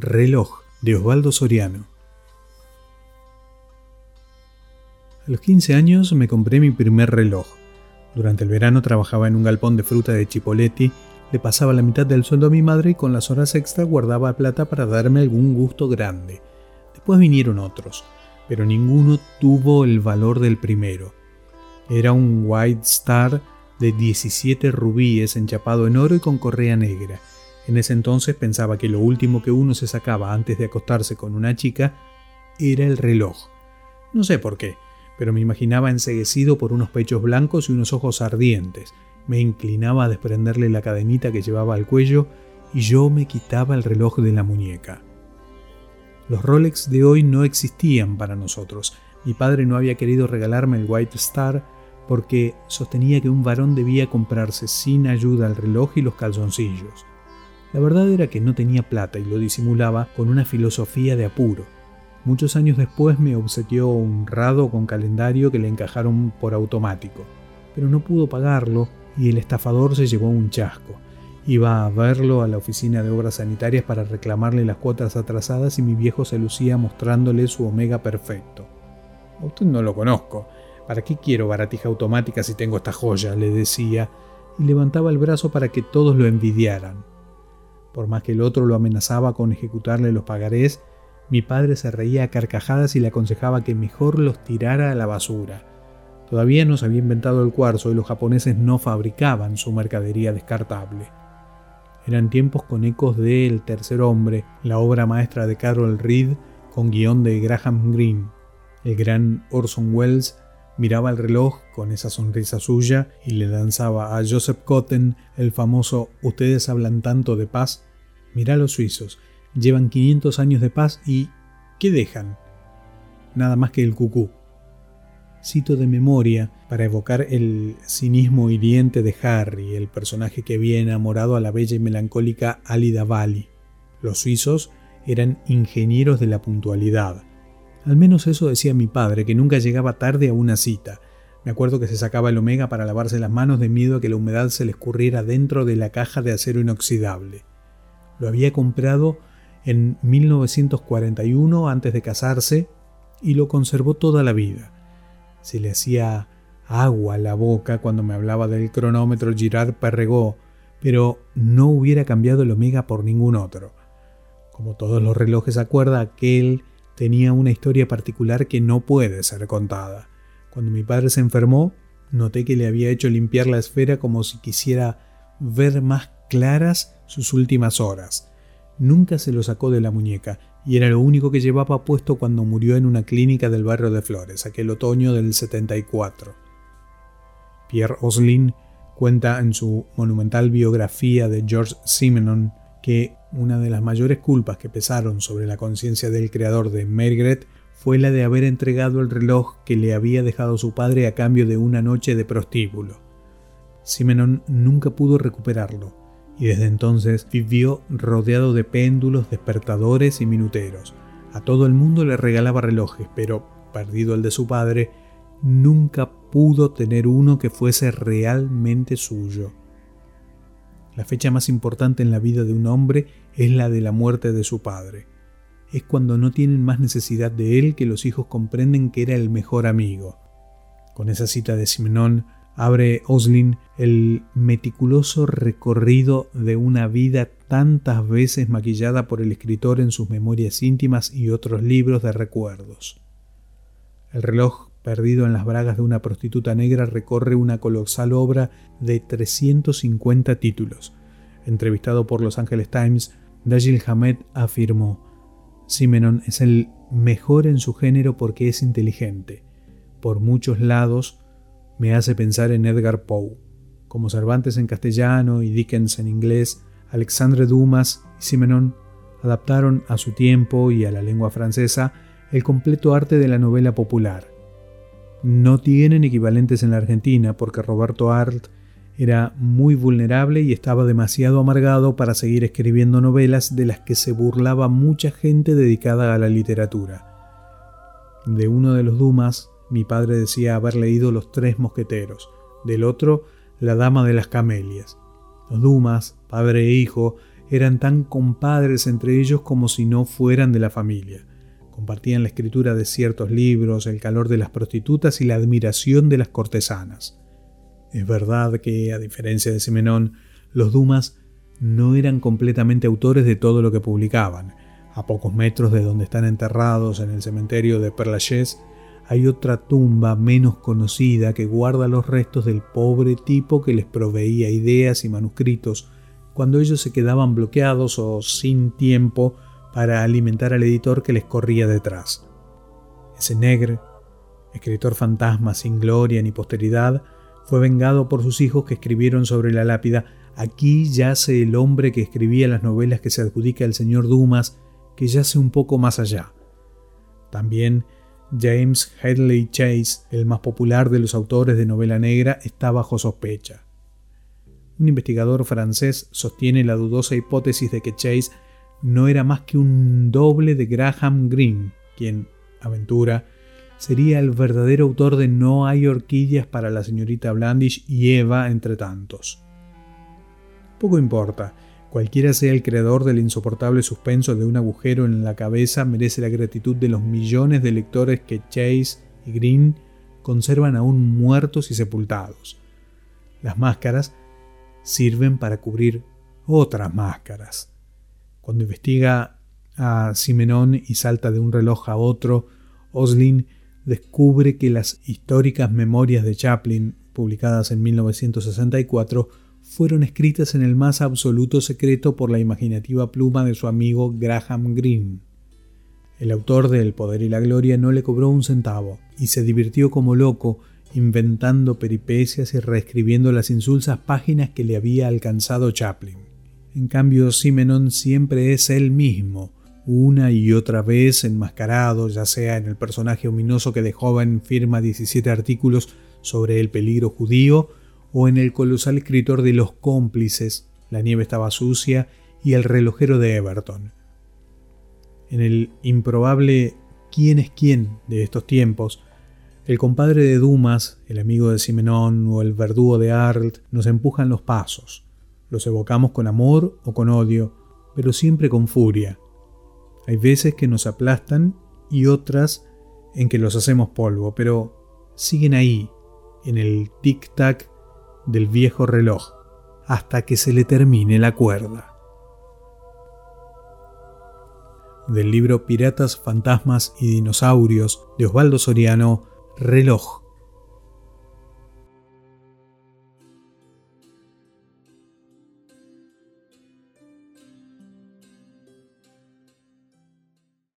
Reloj de Osvaldo Soriano. A los 15 años me compré mi primer reloj. Durante el verano trabajaba en un galpón de fruta de Chipoletti, le pasaba la mitad del sueldo a mi madre y con las horas extra guardaba plata para darme algún gusto grande. Después vinieron otros, pero ninguno tuvo el valor del primero. Era un White Star de 17 rubíes enchapado en oro y con correa negra. En ese entonces pensaba que lo último que uno se sacaba antes de acostarse con una chica era el reloj. No sé por qué, pero me imaginaba enseguecido por unos pechos blancos y unos ojos ardientes. Me inclinaba a desprenderle la cadenita que llevaba al cuello y yo me quitaba el reloj de la muñeca. Los Rolex de hoy no existían para nosotros. Mi padre no había querido regalarme el White Star porque sostenía que un varón debía comprarse sin ayuda el reloj y los calzoncillos. La verdad era que no tenía plata y lo disimulaba con una filosofía de apuro. Muchos años después me obsequió un rado con calendario que le encajaron por automático, pero no pudo pagarlo y el estafador se llevó un chasco. Iba a verlo a la oficina de obras sanitarias para reclamarle las cuotas atrasadas y mi viejo se lucía mostrándole su omega perfecto. A usted no lo conozco. ¿Para qué quiero baratija automática si tengo esta joya? le decía, y levantaba el brazo para que todos lo envidiaran. Por más que el otro lo amenazaba con ejecutarle los pagarés, mi padre se reía a carcajadas y le aconsejaba que mejor los tirara a la basura. Todavía no se había inventado el cuarzo y los japoneses no fabricaban su mercadería descartable. Eran tiempos con ecos de El tercer hombre, la obra maestra de Carol Reed con guion de Graham Greene. El gran Orson Welles miraba el reloj con esa sonrisa suya y le lanzaba a Joseph Cotten el famoso Ustedes hablan tanto de paz. Mirá los suizos, Llevan 500 años de paz y... ¿qué dejan? Nada más que el cucú. Cito de memoria para evocar el cinismo hiriente de Harry, el personaje que había enamorado a la bella y melancólica Alida Bali. Los suizos eran ingenieros de la puntualidad. Al menos eso decía mi padre, que nunca llegaba tarde a una cita. Me acuerdo que se sacaba el omega para lavarse las manos de miedo a que la humedad se le escurriera dentro de la caja de acero inoxidable. Lo había comprado en 1941 antes de casarse y lo conservó toda la vida. Se le hacía agua a la boca cuando me hablaba del cronómetro Girard Perregaux, pero no hubiera cambiado el Omega por ningún otro. Como todos los relojes acuerda, aquel tenía una historia particular que no puede ser contada. Cuando mi padre se enfermó, noté que le había hecho limpiar la esfera como si quisiera ver más claras sus últimas horas. Nunca se lo sacó de la muñeca y era lo único que llevaba puesto cuando murió en una clínica del barrio de Flores, aquel otoño del 74. Pierre Oslin cuenta en su monumental biografía de George Simenon que una de las mayores culpas que pesaron sobre la conciencia del creador de Margaret fue la de haber entregado el reloj que le había dejado su padre a cambio de una noche de prostíbulo. Simenon nunca pudo recuperarlo y desde entonces vivió rodeado de péndulos, despertadores y minuteros. A todo el mundo le regalaba relojes, pero, perdido el de su padre, nunca pudo tener uno que fuese realmente suyo. La fecha más importante en la vida de un hombre es la de la muerte de su padre. Es cuando no tienen más necesidad de él que los hijos comprenden que era el mejor amigo. Con esa cita de Simenón, abre Oslin el meticuloso recorrido de una vida tantas veces maquillada por el escritor en sus memorias íntimas y otros libros de recuerdos. El reloj perdido en las bragas de una prostituta negra recorre una colosal obra de 350 títulos. Entrevistado por Los Angeles Times, Dajil Hamed afirmó, Simenon es el mejor en su género porque es inteligente. Por muchos lados, me hace pensar en Edgar Poe. Como Cervantes en castellano y Dickens en inglés, Alexandre Dumas y Simenon adaptaron a su tiempo y a la lengua francesa el completo arte de la novela popular. No tienen equivalentes en la Argentina porque Roberto Arlt era muy vulnerable y estaba demasiado amargado para seguir escribiendo novelas de las que se burlaba mucha gente dedicada a la literatura. De uno de los Dumas, mi padre decía haber leído Los Tres Mosqueteros, del otro La Dama de las Camelias. Los Dumas, padre e hijo, eran tan compadres entre ellos como si no fueran de la familia. Compartían la escritura de ciertos libros, el calor de las prostitutas y la admiración de las cortesanas. Es verdad que, a diferencia de Simenón, los Dumas no eran completamente autores de todo lo que publicaban. A pocos metros de donde están enterrados en el cementerio de Perlachés, hay otra tumba menos conocida que guarda los restos del pobre tipo que les proveía ideas y manuscritos cuando ellos se quedaban bloqueados o sin tiempo para alimentar al editor que les corría detrás. Ese negro, escritor fantasma sin gloria ni posteridad, fue vengado por sus hijos que escribieron sobre la lápida Aquí yace el hombre que escribía las novelas que se adjudica al señor Dumas, que yace un poco más allá. También James Headley Chase, el más popular de los autores de novela negra, está bajo sospecha. Un investigador francés sostiene la dudosa hipótesis de que Chase no era más que un doble de Graham Greene, quien, aventura, sería el verdadero autor de No hay orquídeas para la señorita Blandish y Eva entre tantos. Poco importa, cualquiera sea el creador del insoportable suspenso de un agujero en la cabeza merece la gratitud de los millones de lectores que Chase y Green conservan aún muertos y sepultados. Las máscaras sirven para cubrir otras máscaras. Cuando investiga a Simenón y salta de un reloj a otro, Oslin descubre que las históricas memorias de Chaplin, publicadas en 1964, fueron escritas en el más absoluto secreto por la imaginativa pluma de su amigo Graham Greene. El autor de El Poder y la Gloria no le cobró un centavo y se divirtió como loco inventando peripecias y reescribiendo las insulsas páginas que le había alcanzado Chaplin. En cambio, Simenon siempre es él mismo, una y otra vez enmascarado, ya sea en el personaje ominoso que de joven firma 17 artículos sobre el peligro judío, o en el colosal escritor de Los cómplices, La nieve estaba sucia, y El relojero de Everton. En el improbable ¿Quién es quién? de estos tiempos, el compadre de Dumas, el amigo de Simenón o el verdugo de Arlt nos empujan los pasos. Los evocamos con amor o con odio, pero siempre con furia. Hay veces que nos aplastan y otras en que los hacemos polvo, pero siguen ahí, en el tic-tac del viejo reloj hasta que se le termine la cuerda. Del libro Piratas, Fantasmas y Dinosaurios de Osvaldo Soriano, Reloj